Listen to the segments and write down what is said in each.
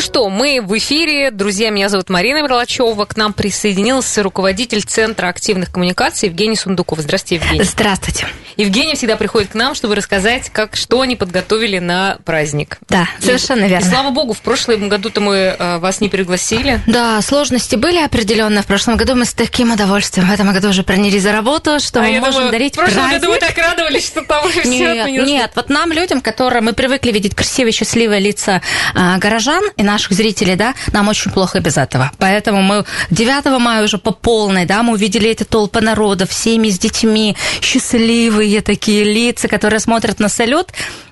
Ну что, мы в эфире. Друзья, меня зовут Марина Мерлачева. К нам присоединился руководитель Центра активных коммуникаций Евгений Сундуков. Здравствуйте, Евгений. Здравствуйте. Евгений всегда приходит к нам, чтобы рассказать, как, что они подготовили на праздник. Да, совершенно и, верно. И, слава богу, в прошлом году-то мы э, вас не пригласили. Да, сложности были определенные. В прошлом году мы с таким удовольствием в этом году уже проняли за работу, что а мы можем думаю, дарить в прошлом праздник. году вы так радовались, что там все Нет, нет, вот нам, людям, которые мы привыкли видеть красивые, счастливые лица а, горожан и наших зрителей, да, нам очень плохо без этого. Поэтому мы 9 мая уже по полной, да, мы увидели эти толпы народов, семьи с детьми, счастливые такие лица, которые смотрят на салют.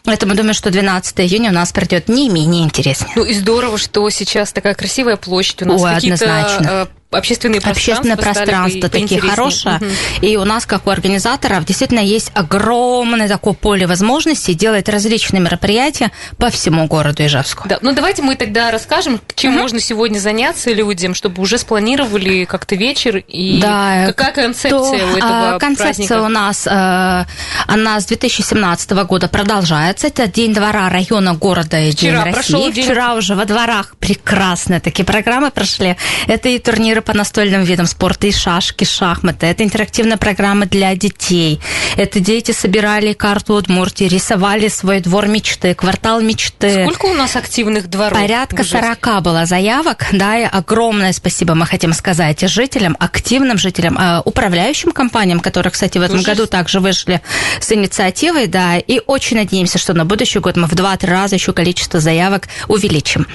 Поэтому думаю, что 12 июня у нас пройдет не менее интереснее. Ну и здорово, что сейчас такая красивая площадь у нас Ой, однозначно. э, общественные пространства общественное пространство такие хорошие. Мгм. И у нас, как у организаторов, действительно есть огромное такое поле возможностей делать различные мероприятия по всему городу Ижевску. Да, ну давайте мы тогда расскажем, чем можно сегодня заняться людям, чтобы уже спланировали как-то вечер и Да, какая концепция то, у этого а, Концепция праздника? у нас, э, она с 2017 года продолжается. Это День двора района города и Вчера День прошел России. день- Вчера уже во дворах прекрасные такие программы прошли. Это и турниры по настольным видам спорта, и шашки, шахматы. Это интерактивные программы для детей. Это дети собирали карту Удмуртии, рисовали свой двор мечты, квартал мечты. Сколько у нас активных дворов? Порядка в Ижевске? 40 было заявок, да, и огромное спасибо мы хотим сказать жителям, активным жителям, э, управляющим компаниям, которые, кстати, в этом Тоже году также вышли с инициативой, да, и очень надеемся, что на будущий год мы в 2-3 раза еще количество заявок увеличим.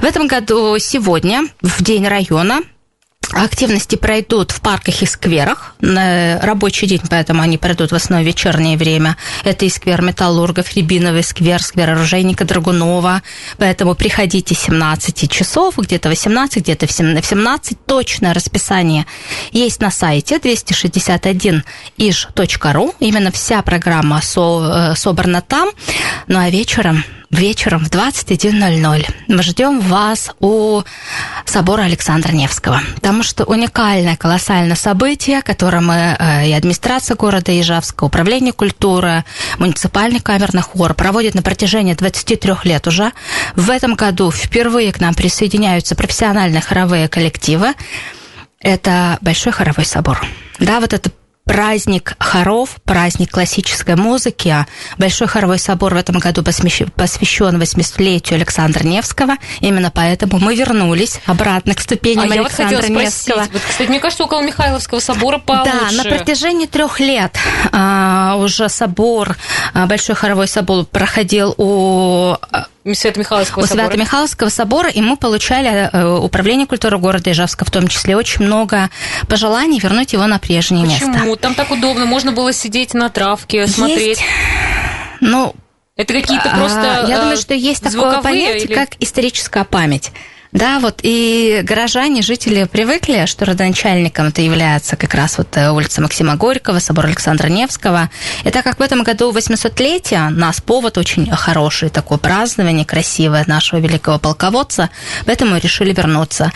В этом году сегодня, в день района, Активности пройдут в парках и скверах. На рабочий день, поэтому они пройдут в основном вечернее время. Это и сквер Металлургов, Рябиновый сквер, сквер Оружейника Драгунова. Поэтому приходите 17 часов, где-то 18, где-то в 17. Точное расписание есть на сайте 261иж.ру. Именно вся программа со- э, собрана там. Ну а вечером вечером в 21.00 мы ждем вас у собора Александра Невского. Потому что уникальное, колоссальное событие, которое мы э, и администрация города Ижевска, управление культуры, муниципальный камерный хор проводит на протяжении 23 лет уже. В этом году впервые к нам присоединяются профессиональные хоровые коллективы. Это Большой хоровой собор. Да, вот это праздник хоров, праздник классической музыки. Большой хоровой собор в этом году посвящ- посвящен 80-летию Александра Невского. Именно поэтому мы вернулись обратно к А ступеням я вот хотела Александра спросить, Невского. вот, кстати, мне кажется, около Михайловского собора получше. Да, на протяжении трех лет а, уже собор, а, Большой хоровой собор проходил у а, Свято-Михайловского у собора. Свято-Михайловского собора, и мы получали э, управление культуры города Ижевска в том числе очень много пожеланий вернуть его на прежнее место. Почему? Там так удобно, можно было сидеть на травке, смотреть. Есть, ну, Это какие-то а, просто я э, думаю, что есть такое понятие, или- как историческая память. Да, вот и горожане, жители привыкли, что родоначальником это является как раз вот э, улица Максима Горького, собор Александра Невского. И так как в этом году 800-летие, у нас повод очень хороший, такое празднование красивое нашего великого полководца, поэтому решили вернуться.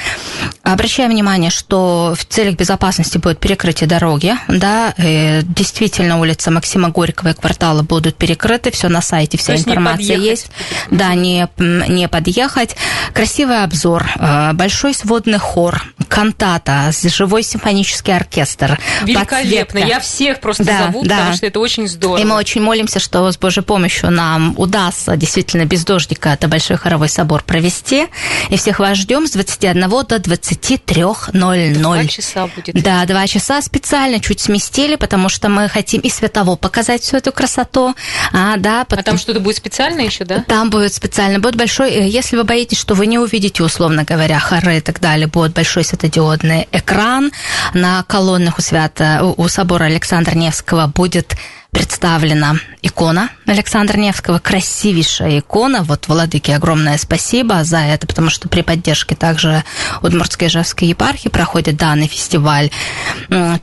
Обращаем внимание, что в целях безопасности будет перекрытие дороги, да, э, действительно улица Максима Горького и квартала будут перекрыты, все на сайте, вся То есть информация подъехать. есть. Да, не, не подъехать. Красивый обзор, э, большой сводный хор, кантата, живой симфонический оркестр. Великолепно. подсветка. Я всех просто Да, зову, да. потому что это очень здорово. И мы очень молимся, что с Божьей помощью нам удастся действительно без дождика это Большой хоровой собор провести. И всех вас ждем с 21 до 23.00. Два часа будет. Да, два часа специально чуть сместили, потому что мы хотим и светово показать всю эту красоту. А, да, А потом- там что-то будет специальное еще, да? там будет специально, будет большой, э, если вы боитесь, что вы не увидите, условно говоря, хоры и так далее, будет большой светодиодный экран. На колоннах у, свято, у, у собора Александра Невского будет представлена икона Александра Невского, красивейшая икона. Вот Владыке огромное спасибо за это, потому что при поддержке также Удмуртской Ижевской епархии проходит данный фестиваль.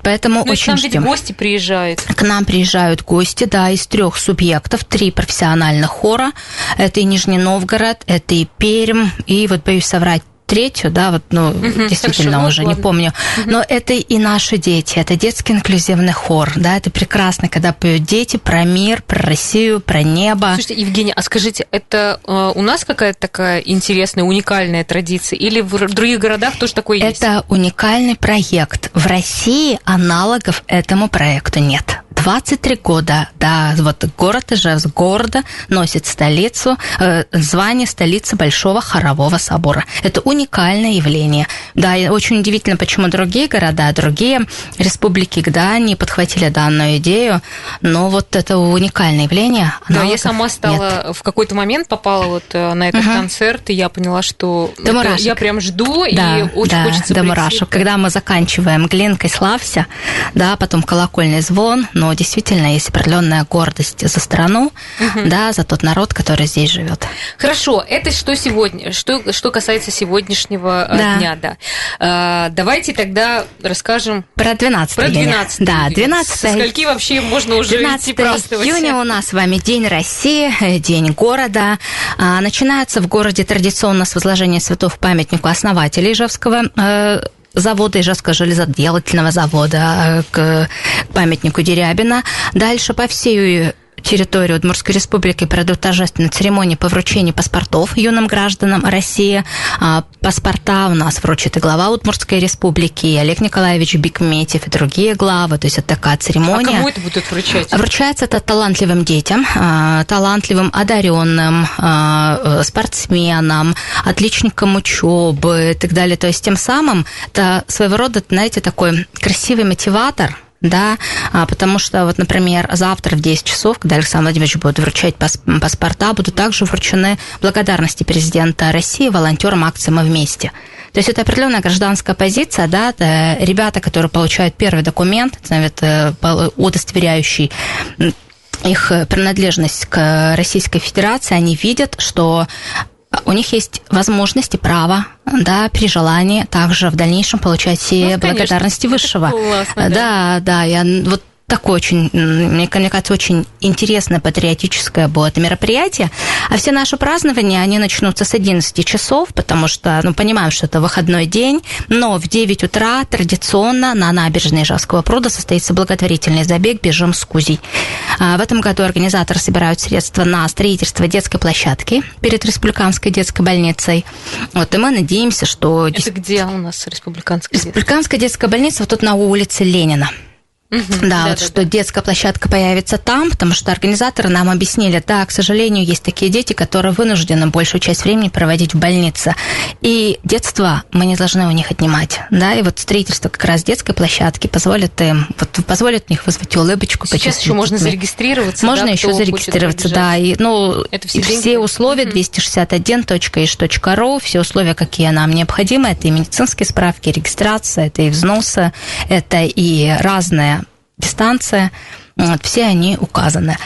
Поэтому Ну, и к очень нам ведь ждем. гости приезжают. К нам приезжают гости, да, из трех субъектов, три профессиональных хора. Это и Нижний Новгород, это и Пермь, и вот боюсь соврать, третью, да, вот, ну, угу, действительно хорошо, уже ладно. не помню. Угу. Но это и наши дети, это детский инклюзивный хор, да, это прекрасно, когда поют дети про мир, про Россию, про небо. Слушайте, Евгения, а скажите, это э, у нас какая-то такая интересная, уникальная традиция, или в других городах тоже такое есть? Это уникальный проект. В России аналогов этому проекту нет. 23 года, да, вот город Ижевск, города носит столицу, э, звание столицы Большого Хорового собора. Это уникальное явление. Да, и очень удивительно, почему другие города, другие республики, да, не подхватили данную идею, но вот это уникальное явление. Да, я сама стала нет. в какой-то момент попала вот э, на этот угу. концерт, и я поняла, что это, я прям жду, да, и очень да, хочется до прийти. мурашек. Когда мы заканчиваем «Глинкой славься», да, потом колокольный звон, но действительно есть определенная гордость за страну, угу. да, за тот народ, который здесь живет. Хорошо, это что сегодня, что, что касается сегодняшнего э, да. дня, да. А, давайте тогда расскажем про 12 Про 12 Да, 12 Со скольки вообще можно уже 12 идти праздновать? июня у нас с вами День России, э, День города. А, начинается в городе традиционно с возложения цветов памятнику основателя Ижевского э, завода Ижевского железоделательного завода к памятнику Дерябина. Дальше по всей территорию Удмуртской республики пройдут торжественные церемонии по вручению паспортов юным гражданам России. А, паспорта у нас вручит и глава Удмуртской республики, и Олег Николаевич Бикметьев, и другие главы. То есть это такая церемония. А кому это будут вручать? Вручается это талантливым детям, а, талантливым, одаренным, а, спортсменам, отличникам учебы и так далее. То есть тем самым это своего рода, знаете, такой красивый мотиватор – да, а, потому что, вот, например, завтра в 10 часов, когда Александр Владимирович будет вручать паспорта, будут также вручены благодарности президента России волонтерам акции «Мы вместе». То есть это определенная гражданская позиция, да, это ребята, которые получают первый документ, это удостоверяющий их принадлежность к Российской Федерации, они видят, что у них есть возможность и право, да, при желании также в дальнейшем получать ну, благодарности высшего. Классно, да, да, да, я вот такое очень, мне кажется, очень интересное патриотическое будет мероприятие. А все наши празднования, они начнутся с 11 часов, потому что, ну, понимаем, что это выходной день, но в 9 утра традиционно на набережной Ижевского пруда состоится благотворительный забег «Бежим с Кузей». А в этом году организаторы собирают средства на строительство детской площадки перед Республиканской детской больницей. Вот, и мы надеемся, что... Это где у нас Республиканская детская? Республиканская детская больница вот тут на улице Ленина. Угу, да, да, вот да, что да. детская площадка появится там, потому что организаторы нам объяснили, да, к сожалению, есть такие дети, которые вынуждены большую часть времени проводить в больнице. И детство мы не должны у них отнимать. Да, и вот строительство как раз детской площадки позволит им, вот позволит у них вызвать улыбочку. Сейчас еще можно зарегистрироваться. Можно да, еще зарегистрироваться, да. И, ну, Это все, и все условия 261.ish.ru, все условия, какие нам необходимы, это и медицинские справки, и регистрация, это и взносы, это и разные дистанция, вот, все они указаны.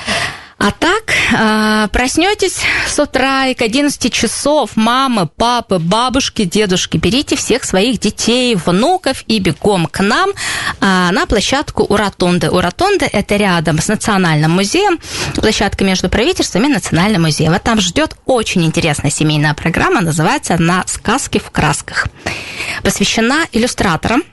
А так, а, проснетесь с утра и к 11 часов мамы, папы, бабушки, дедушки, берите всех своих детей, внуков и бегом к нам а, на площадку у Ротонды. У Ротонды это рядом с Национальным музеем, площадка между правительством и Национальным музеем. Вот там ждет очень интересная семейная программа, называется она «Сказки в красках». Посвящена иллюстраторам,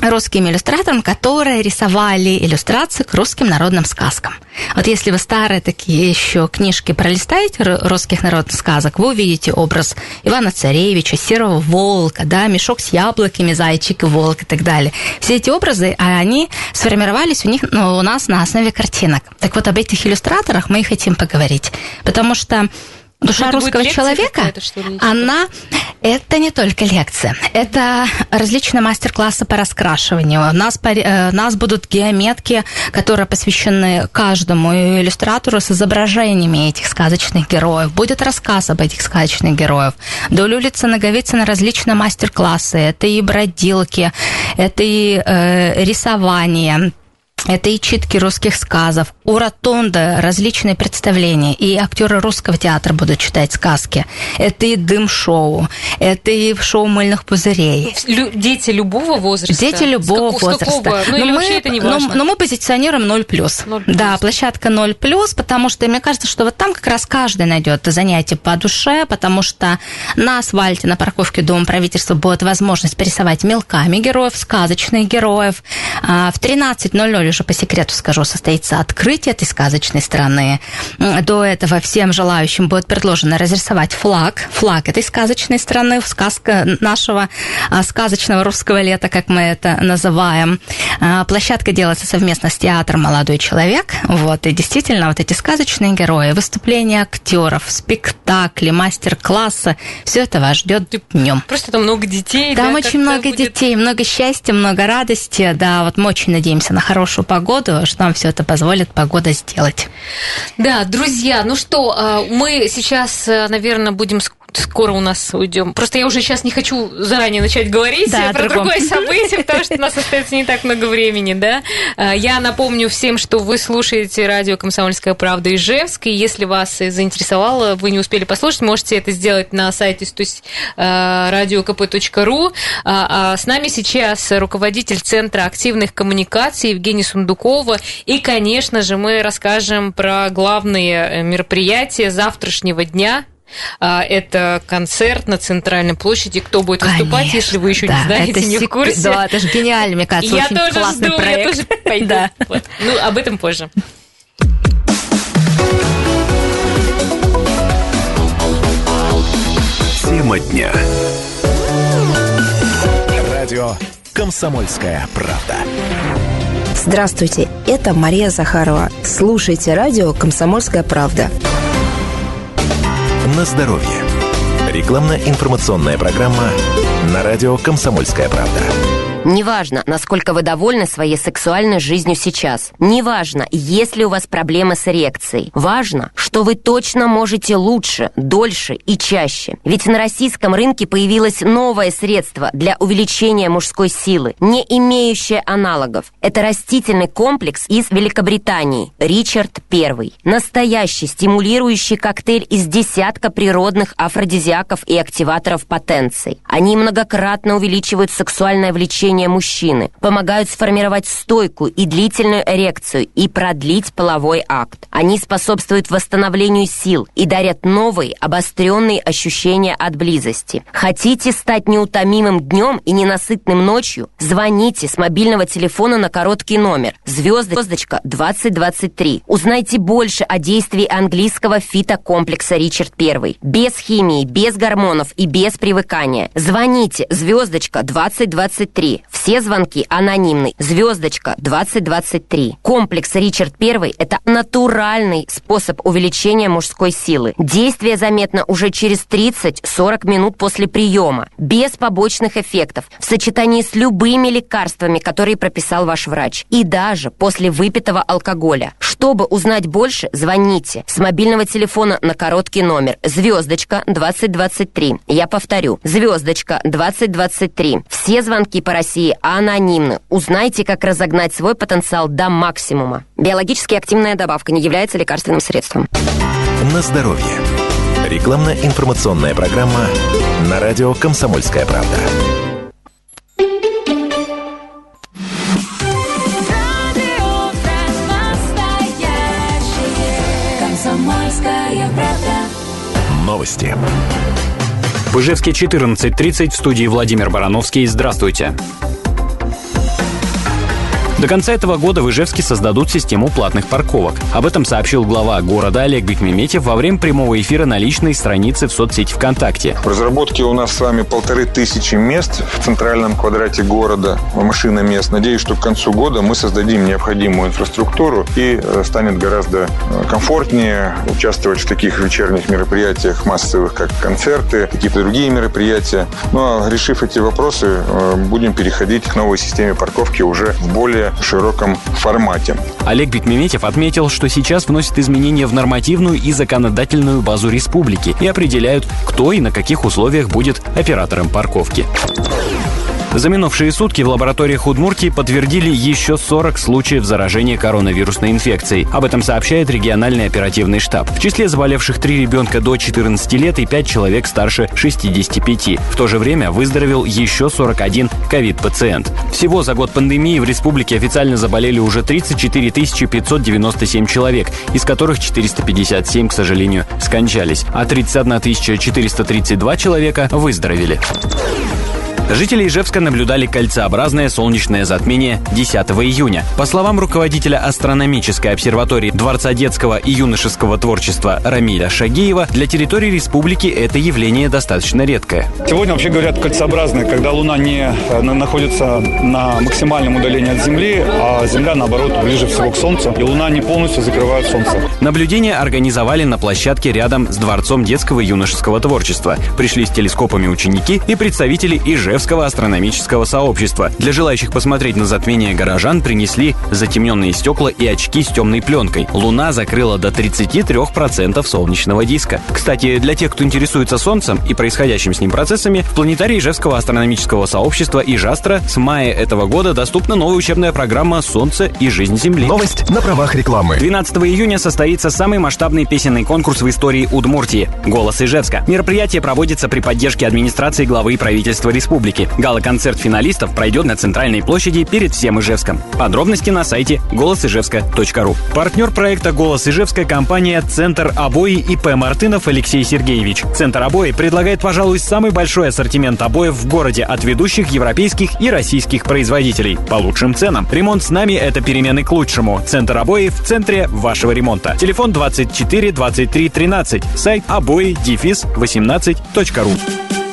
русским иллюстраторам, которые рисовали иллюстрации к русским народным сказкам. Вот если вы старые такие еще книжки пролистаете русских народных сказок, вы увидите образ Ивана Царевича, Серого Волка, да, мешок с яблоками, зайчик и волк и так далее. Все эти образы, а они сформировались у них, ну, у нас на основе картинок. Так вот, об этих иллюстраторах мы и хотим поговорить, потому что Душа это русского человека, она это не только лекция, это различные мастер-классы по раскрашиванию. У нас, э, у нас будут геометки, которые посвящены каждому иллюстратору с изображениями этих сказочных героев. Будет рассказ об этих сказочных героев. Вдоль улицы Наговицына различные мастер-классы. Это и бродилки, это и э, рисование, это и читки русских сказов, у ротонда различные представления, и актеры русского театра будут читать сказки. Это и дым-шоу, это и шоу мыльных пузырей. Лю- дети любого возраста? Дети любого с как- возраста. С какого? Ну, но, мы, это не но- важно? но мы позиционируем 0+. 0+. Да, площадка 0+, потому что мне кажется, что вот там как раз каждый найдет занятие по душе, потому что на асфальте, на парковке Дома правительства будет возможность порисовать мелками героев, сказочных героев. А, В 13.00, уже по секрету скажу, состоится открытие этой сказочной страны. До этого всем желающим будет предложено разрисовать флаг, флаг этой сказочной страны, сказка нашего а, сказочного русского лета, как мы это называем. А, Площадка делается совместно с театром «Молодой человек». Вот, и действительно, вот эти сказочные герои, выступления актеров, спектакли, мастер-классы, все это вас ждет днем. Просто там много детей. Там да, очень много будет- детей, много счастья, много радости. Да, вот мы очень надеемся на хорошую погоду, что нам все это позволит погода сделать. Да, друзья, ну что, а, мы сейчас, наверное, будем скоро у нас уйдем. Просто я уже сейчас не хочу заранее начать говорить Да, про другом. другое событие, потому что у нас остается не так много времени, да. А, Я напомню всем, что вы слушаете радио «Комсомольская правда» Ижевск, и если вас заинтересовало, вы не успели послушать, можете это сделать на сайте radiokp.ru. А с нами сейчас руководитель Центра активных коммуникаций Евгения Сундукова. И, конечно же, мы расскажем про главные э, мероприятия завтрашнего дня. А, Это концерт на Центральной площади. Кто будет выступать, Конечно, если вы еще да, не знаете, это не в сек- курсе. Да, это же гениально, мне кажется, я очень тоже классный жду, проект. я тоже пойду. Да. Вот. Ну, об этом позже. Тема дня. Радио «Комсомольская правда». Здравствуйте, это Мария Захарова. Слушайте радио «Комсомольская правда». На здоровье. Рекламно-информационная программа на радио «Комсомольская правда». Неважно, насколько вы довольны своей сексуальной жизнью сейчас. Неважно, есть ли у вас проблемы с эрекцией. Важно, что вы точно можете лучше, дольше и чаще. Ведь на российском рынке появилось новое средство для увеличения мужской силы, не имеющее аналогов. Это растительный комплекс из Великобритании. Ричард I. Настоящий стимулирующий коктейль из десятка природных афродизиаков и активаторов потенций. Они многократно увеличивают сексуальное влечение мужчины, помогают сформировать стойкую и длительную эрекцию и продлить половой акт. Они способствуют восстановлению сил и дарят новые, обостренные ощущения от близости. Хотите стать неутомимым днем и ненасытным ночью? Звоните с мобильного телефона на короткий номер звездочка 2023. Узнайте больше о действии английского фитокомплекса Ричард I. Без химии, без гормонов и без привыкания. Звоните звездочка 2023. Все звонки анонимны. Звездочка 2023. Комплекс Ричард I – это натуральный способ увеличения мужской силы. Действие заметно уже через 30-40 минут после приема, без побочных эффектов, в сочетании с любыми лекарствами, которые прописал ваш врач, и даже после выпитого алкоголя. Чтобы узнать больше, звоните с мобильного телефона на короткий номер звездочка 2023. Я повторю, звездочка 2023. Все звонки по России анонимны. Узнайте, как разогнать свой потенциал до максимума. Биологически активная добавка не является лекарственным средством. На здоровье. Рекламно-информационная программа на радио «Комсомольская правда». Комсомольская правда. Новости. В Ижевске 14.30 в студии Владимир Барановский. Здравствуйте. До конца этого года в Ижевске создадут систему платных парковок. Об этом сообщил глава города Олег Бекмеметьев во время прямого эфира на личной странице в соцсети ВКонтакте. В разработке у нас с вами полторы тысячи мест в центральном квадрате города, машиномест. Надеюсь, что к концу года мы создадим необходимую инфраструктуру и э, станет гораздо э, комфортнее участвовать в таких вечерних мероприятиях массовых, как концерты, какие-то другие мероприятия. Ну а решив эти вопросы, э, будем переходить к новой системе парковки уже в более широком формате. Олег Бекмеметьев отметил, что сейчас вносят изменения в нормативную и законодательную базу республики и определяют, кто и на каких условиях будет оператором парковки. За минувшие сутки в лабораториях Удмуртии подтвердили еще 40 случаев заражения коронавирусной инфекцией. Об этом сообщает региональный оперативный штаб. В числе заболевших три ребенка до 14 лет и 5 человек старше 65. В то же время выздоровел еще 41 ковид-пациент. Всего за год пандемии в республике официально заболели уже 34 597 человек, из которых 457, к сожалению, скончались, а 31 432 человека выздоровели. Жители Ижевска наблюдали кольцеобразное солнечное затмение 10 июня. По словам руководителя астрономической обсерватории Дворца детского и юношеского творчества Рамиля Шагиева, для территории республики это явление достаточно редкое. Сегодня вообще говорят кольцеобразное, когда Луна не э, на- находится на максимальном удалении от Земли, а Земля, наоборот, ближе всего к Солнцу, и Луна не полностью закрывает Солнце. Наблюдение организовали на площадке рядом с Дворцом детского и юношеского творчества. Пришли с телескопами ученики и представители Ижевского астрономического сообщества. Для желающих посмотреть на затмение горожан принесли затемненные стекла и очки с темной пленкой. Луна закрыла до 33% солнечного диска. Кстати, для тех, кто интересуется Солнцем и происходящими с ним процессами, в планетарии Ижевского астрономического сообщества Ижастра с мая этого года доступна новая учебная программа «Солнце и жизнь Земли». Новость на правах рекламы. 12 июня состоится самый масштабный песенный конкурс в истории Удмуртии «Голос Ижевска». Мероприятие проводится при поддержке администрации главы правительства республики. Гала-концерт финалистов пройдет на центральной площади перед всем Ижевском. Подробности на сайте голосижевска.ру. Партнер проекта «Голос Ижевска» – компания «Центр обои» и П. Мартынов Алексей Сергеевич. «Центр обои» предлагает, пожалуй, самый большой ассортимент обоев в городе от ведущих европейских и российских производителей по лучшим ценам. Ремонт с нами – это перемены к лучшему. Центр обои в центре вашего ремонта. Телефон 24 23 13. Сайт обои дефис 18.ру.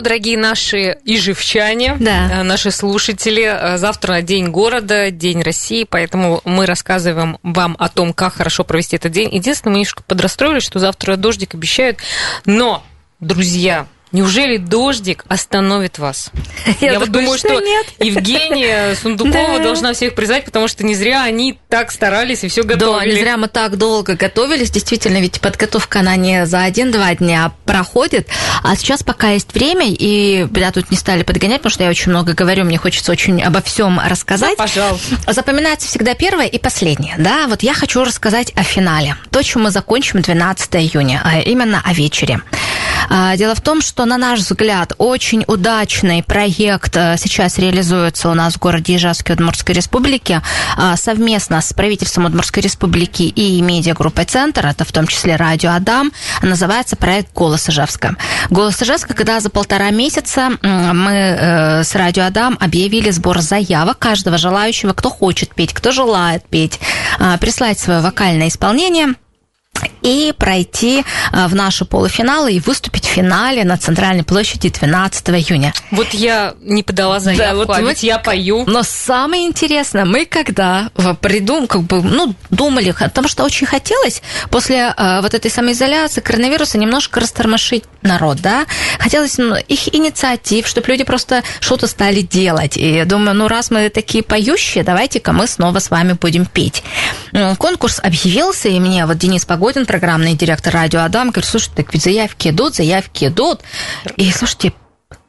что, дорогие наши ижевчане, Да. э, наши слушатели, э, завтра День города, День России, поэтому мы рассказываем вам о том, как хорошо провести этот день. Единственное, мы немножко подрастроились, что завтра дождик обещают, но, друзья, Неужели дождик остановит вас? Я вот думаю, что что нет. Евгения Сундукова Да. должна всех признать, потому что не зря они так старались и все Да, готовили. не зря мы так долго готовились. Действительно, ведь подготовка, она не за один-два дня проходит. А сейчас пока есть время, и меня тут не стали подгонять, потому что я очень много говорю, мне хочется очень обо всем рассказать. Пожалуйста. Запоминается всегда первое и последнее. Да, вот я хочу рассказать о финале. То, чем мы закончим 12 июня, а именно о вечере. А, Дело в том, что, на наш взгляд, очень удачный проект а, сейчас реализуется у нас в городе Ижевске Удмуртской Республики а, совместно с правительством Удмуртской Республики и медиагруппой «Центр», это в том числе «Радио Адам», называется проект «Голос Ижевска». «Голос Ижевска», когда за полтора месяца мы э, с «Радио Адам» объявили сбор заявок каждого желающего, кто хочет петь, кто желает петь, а, прислать свое вокальное исполнение – и пройти а, в наши полуфиналы и выступить в финале на Центральной площади 12 июня. Вот я не подала заявку, вот а мы- ведь я пою. Но самое интересное, мы когда придум, как бы, ну, думали, потому что очень хотелось после а, вот этой самоизоляции, коронавируса немножко растормошить народ, да, хотелось ну, их инициатив, чтобы люди просто что-то стали делать. И я думаю, ну, раз мы такие поющие, давайте-ка мы снова с вами будем петь. Конкурс объявился, и мне вот Денис Погодин, программный директор радио Адам, говорит, слушай, так ведь заявки идут, заявки идут. И, слушайте,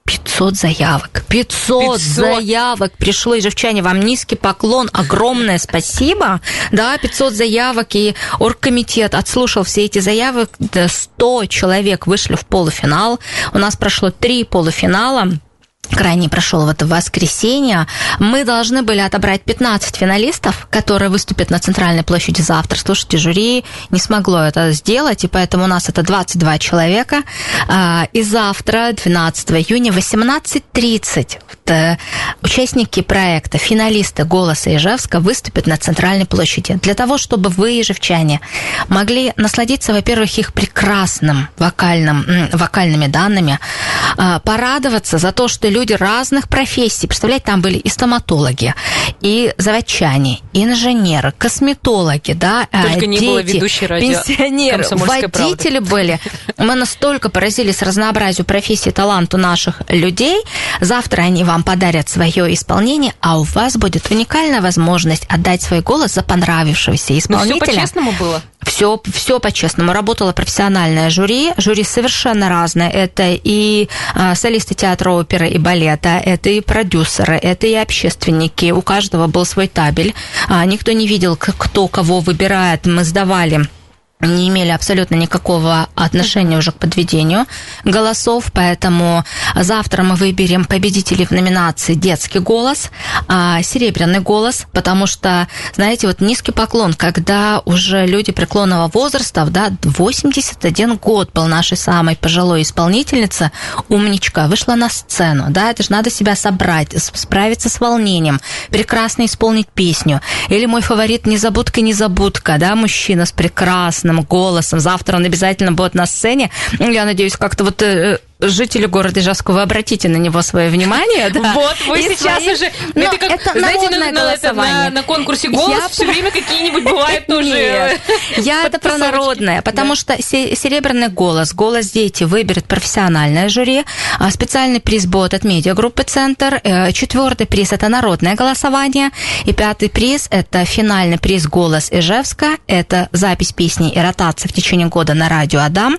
500 заявок. 500, 500. заявок пришло. Ижевчане, вам низкий поклон. Огромное спасибо. Да, 500 заявок. И оргкомитет отслушал все эти заявок. Да, 100 человек вышли в полуфинал. У нас прошло три полуфинала. Крайний прошел в это воскресенье. Мы должны были отобрать 15 финалистов, которые выступят на Центральной площади завтра. Слушайте, жюри не смогло это сделать, и поэтому у нас это 22 человека. А, И завтра, 12 июня, 18.30 вот, э, участники проекта, финалисты «Голоса Ижевска» выступят на Центральной площади. Для того, чтобы вы, ижевчане, могли насладиться, во-первых, их прекрасным вокальным, вокальными данными, порадоваться за то, что люди разных профессий, представляете, там были и стоматологи, и заводчане, и инженеры, косметологи, да, а, Только не было дети, ведущей радио пенсионеры, «Комсомольская правда». водители были. Мы настолько поразились разнообразию профессий, таланту наших людей. Завтра они вам подарят свое исполнение, а у вас будет уникальная возможность отдать свой голос за понравившегося Ну, все исполнителя. по-честному было. Все, все по-честному. Работало профессиональное жюри. Жюри совершенно разное. Это и а, солисты театра оперы и балета, это и продюсеры, это и общественники. У каждого был свой табель. А, никто не видел, кто кого выбирает. Мы сдавали не имели абсолютно никакого отношения уже к подведению голосов, поэтому завтра мы выберем победителей в номинации «Детский голос», а, «Серебряный голос», потому что, знаете, вот низкий поклон, когда уже люди преклонного возраста, да, 81 год был нашей самой пожилой исполнительница, умничка, вышла на сцену, да, это же надо себя собрать, справиться с волнением, прекрасно исполнить песню. Или мой фаворит «Незабудка, незабудка», да, мужчина с голосом. Завтра он обязательно будет на сцене. Я надеюсь, как-то вот э, жители города Ижевска, вы обратите на него свое внимание. да. Вот, вы И сейчас свои- уже... Но это как, это знаете, на, на это- на- на конкурсе «Голос» Я все время какие-нибудь бывают тоже... Я это про народное, потому что се- серебряный голос, голос дети выберет профессиональное жюри, а специальный приз будет от медиагруппы «Центр», э, четвертый приз – это народное голосование, и пятый приз – это финальный приз «Голос Ижевска», это запись песни и ротация в течение года на радио «Адам»,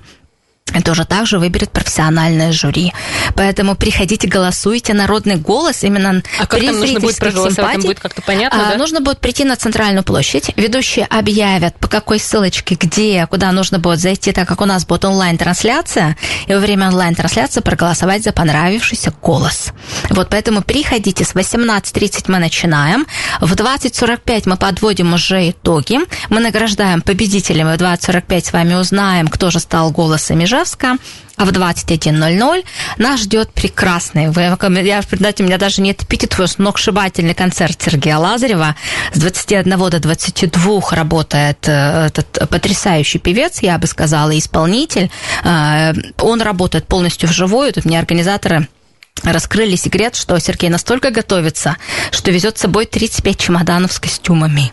это уже также выберет профессиональное жюри. Поэтому приходите, голосуйте. Народный голос именно А как при там нужно будет проголосовать? Там будет как-то понятно, А, да? Нужно будет прийти на центральную площадь. Ведущие объявят, по какой ссылочке, где, куда нужно будет зайти, так как у нас будет онлайн-трансляция. И во время онлайн-трансляции проголосовать за понравившийся голос. Вот поэтому приходите. С 18.30 мы начинаем. В 20.45 мы подводим уже итоги. Мы награждаем победителями. В 20.45 с вами узнаем, кто же стал голосом Ижевска. А в 21.00 нас ждет прекрасный, вы, я, знаете, у меня даже нет эпитетов, сногсшибательный концерт Сергея Лазарева. С 21 до 22 работает э, этот потрясающий певец, я бы сказала, исполнитель. Э, Он работает полностью вживую. Тут мне организаторы раскрыли секрет, что Сергей настолько готовится, что везет с собой 35 чемоданов с костюмами.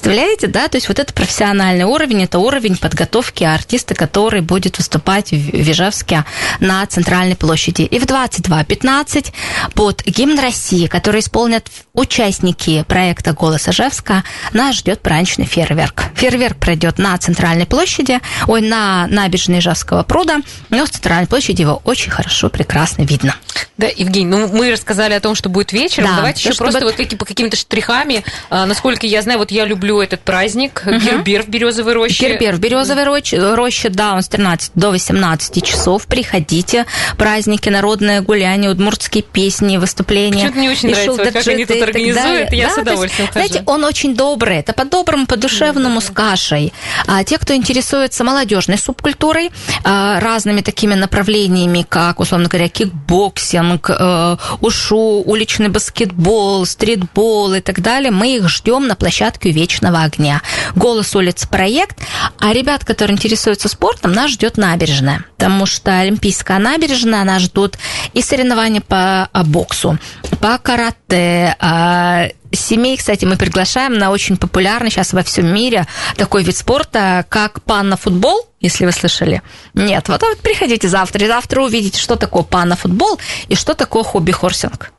Представляете, да? То есть вот это профессиональный уровень, это уровень подготовки артиста, который будет выступать в в Ижевске на Центральной площади. И в 22.15 под гимн России, который исполнят участники проекта «Голос Ижевска», нас ждет праздничный фейерверк. Фейерверк пройдет на Центральной площади, ой, на набережной Ижевского пруда, но с Центральной площади его очень хорошо, прекрасно видно. Да, Евгений, ну мы рассказали о том, что будет вечером. Да, Давайте еще чтобы- просто вот какие, по какими-то штрихами. А, насколько я знаю, вот я люблю этот праздник. Гербер в Березовой роще. Гербер в Березовой роще, роще, да, он с 13 до 18 часов. Приходите. Праздники, народные гуляния, удмуртские песни, выступления. Почему-то не очень и нравится, вот как они тут организуют, я Да, с то есть, удовольствием хожу. Знаете, он очень добрый. Это по-доброму, по-душевному, с кашей. А те, кто интересуется молодежной субкультурой, а, разными такими направлениями, как, условно говоря, кикбоксинг, э, ушу, уличный баскетбол, стритбол и так далее, мы их ждем на площадке у Вечного огня. Голос улиц проект. А ребят, которые интересуются спортом, нас ждет набережная. Потому что Олимпийская набережная, нас ждут и соревнования по а, боксу, по карате, а, Семей, кстати, мы приглашаем на очень популярный сейчас во всем мире такой вид спорта, как панна-футбол, если вы слышали. Нет, вот, а вот приходите завтра, и завтра увидите, что такое панна-футбол и что такое хобби-хорсинг.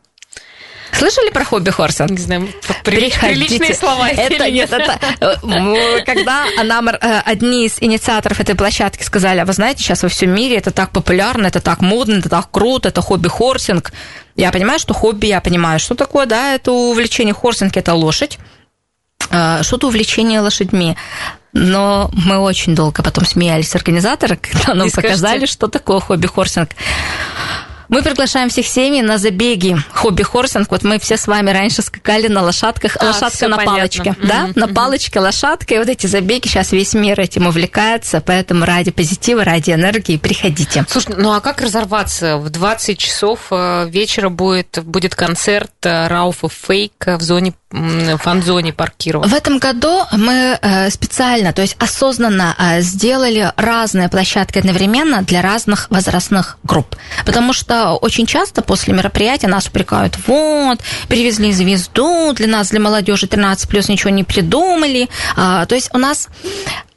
Слышали про хобби-хорсинг? Не знаю, при- приличные слова Это или нет, это э, когда нам э, одни из инициаторов этой площадки сказали, а вы знаете, сейчас во всем мире это так популярно, это так модно, это так круто, это хобби-хорсинг. Я понимаю, что хобби, я понимаю, что такое, да, это увлечение хорсинг, это лошадь, Э, что-то увлечение лошадьми. Но мы очень долго потом смеялись организаторы, когда нам И скажите- показали, что такое хобби-хорсинг. Мы приглашаем всех семей на забеги хобби-хорсинг. Вот мы все с вами раньше скакали на лошадках, А, лошадка на понятно. палочке. Мгм, Да, на мгм. палочке лошадка. И вот эти забеги, сейчас весь мир этим увлекается. Поэтому ради позитива, ради энергии приходите. Слушай, ну а как разорваться? В 20 часов э, вечера будет, будет концерт э, Рауфа Фейк в зоне, фан-зоне паркировок. В этом году мы э, специально, то есть осознанно э, сделали разные площадки одновременно для разных возрастных групп. Потому что очень часто после мероприятия нас упрекают, вот, привезли звезду, для нас, для молодежи 13 плюс ничего не придумали. А, То есть у нас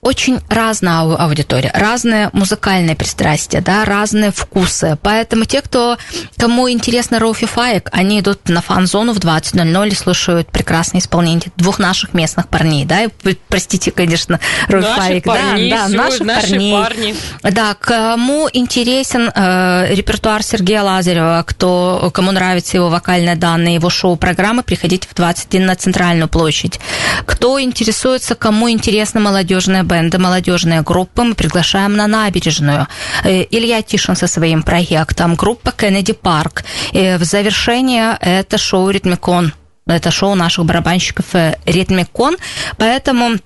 очень разная ау- аудитория, разные музыкальные пристрастия, да, разные вкусы. Поэтому те, кто, кому интересно Роуфи Фаек, они идут на фан-зону в 20.00 и слушают прекрасное исполнение двух наших местных парней, да, и простите, конечно, Роуфи Наших Фаек, парней, да, да, наших наши парней. парни. Да, кому интересен э, репертуар Сергея Лазарева, кто, кому нравятся его вокальные данные, его шоу-программы, приходите в 21 на Центральную площадь. Кто интересуется, кому интересны молодежные бенды, молодежные группы, мы приглашаем на набережную. Э, Илья Тишин со своим проектом, группа Кеннеди Парк. Э, В завершение это шоу Ритмикон. Это шоу наших барабанщиков э, Ритмикон. Поэтому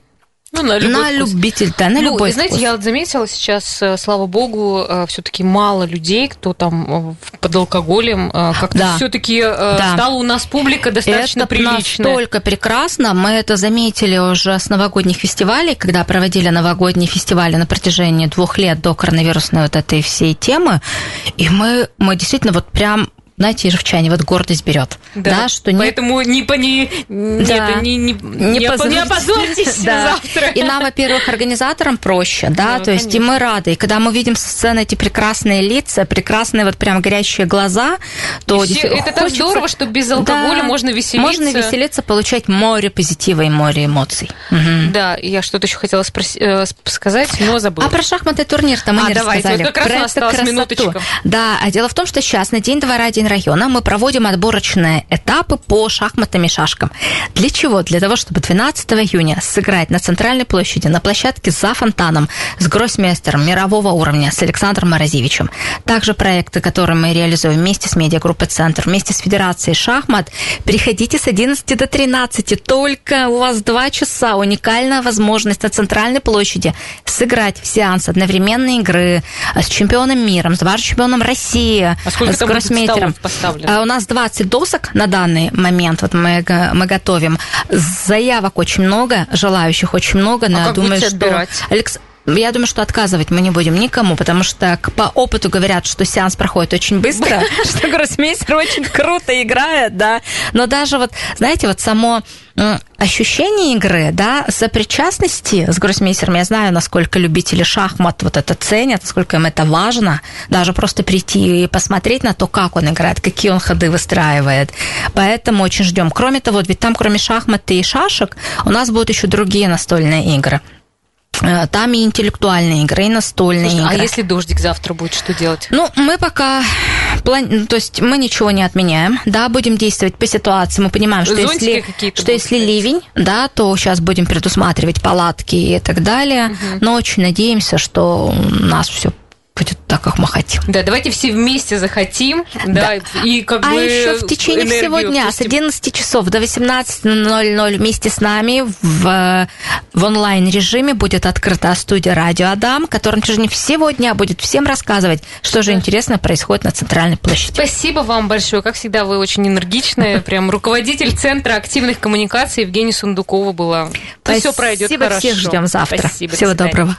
Ну, на любой на вкус. любитель, да, на Ну, любой и знаете, вкус. я вот заметила сейчас, э, слава богу, все-таки мало людей, кто там э, под алкоголем. э, Как-то Да. все-таки Да. стала у нас публика достаточно это приличная. настолько прекрасно. Мы это заметили уже с новогодних фестивалей, когда проводили новогодние фестивали на протяжении двух лет до коронавирусной вот этой всей темы. И мы, мы действительно вот прям знаете, ежевчане, вот гордость берет. Да, что нет Поэтому не, по- не, Да. не, не, не, опо- позорьтесь. не опозорьтесь Да. завтра. И нам, во-первых, организаторам проще, да, Да, то есть и мы рады. И когда мы видим со сцены эти прекрасные лица, прекрасные вот прям горящие глаза, то все- это так хочется- здорово, что без алкоголя Да. можно веселиться. Можно веселиться, получать море позитива и море эмоций. Мгм. Да, я что-то еще хотела спроси- э, сказать, но забыла. А про шахматный турнир-то мы А, не давайте, рассказали. вот как раз Про красоту. минуточка. Да, а дело в том, что сейчас на День двора, День района мы проводим отборочные этапы по шахматным и шашкам. Для чего? Для того, чтобы 12 июня сыграть на Центральной площади, на площадке за фонтаном с гроссмейстером мирового уровня, с Александром Морозевичем. Также проекты, которые мы реализуем вместе с медиагруппой «Центр», вместе с Федерацией шахмат. Приходите с 11 до 13. Только у вас два часа. Уникальная возможность на Центральной площади сыграть в сеанс одновременной игры с чемпионом мира, с чемпионом России, А с столов поставлено? А У нас 20 досок на данный момент, вот мы, мы готовим. Заявок очень много, желающих очень много, но А я как думаю, что... отбирать? Я думаю, что отказывать мы не будем никому, потому что по опыту говорят, что сеанс проходит очень быстро, что гроссмейстер очень круто играет, да. Но даже вот, знаете, вот само ощущение игры, да, сопричастности с гроссмейстером, я знаю, насколько любители шахмат вот это ценят, насколько им это важно, даже просто прийти и посмотреть на то, как он играет, какие он ходы выстраивает. Поэтому очень ждем. Кроме того, ведь там кроме шахмат и шашек у нас будут еще другие настольные игры. Э, Там и интеллектуальные игры, и настольные Слушай, а игры. если дождик завтра будет, что делать? Ну, мы пока плани- ну, то есть мы ничего не отменяем, да, будем действовать по ситуации. Мы понимаем, что Зонтики если, что если ливень, да, то сейчас будем предусматривать палатки и так далее. Но очень надеемся, что у нас все будет так, как мы хотим. Да, давайте все вместе захотим, да, и как а бы еще в течение всего дня с пустим. 11 часов до 18.00 вместе с нами в, в онлайн-режиме будет открыта студия «Радио Адам», которая на протяжении всего дня будет всем рассказывать, что же интересно происходит на Центральной площади. Спасибо вам большое. Как всегда, вы очень энергичная. Прям руководитель Центра активных коммуникаций Евгения Сундукова была. Все пройдет Спасибо, хорошо. всех ждем завтра. Спасибо, Всего доброго.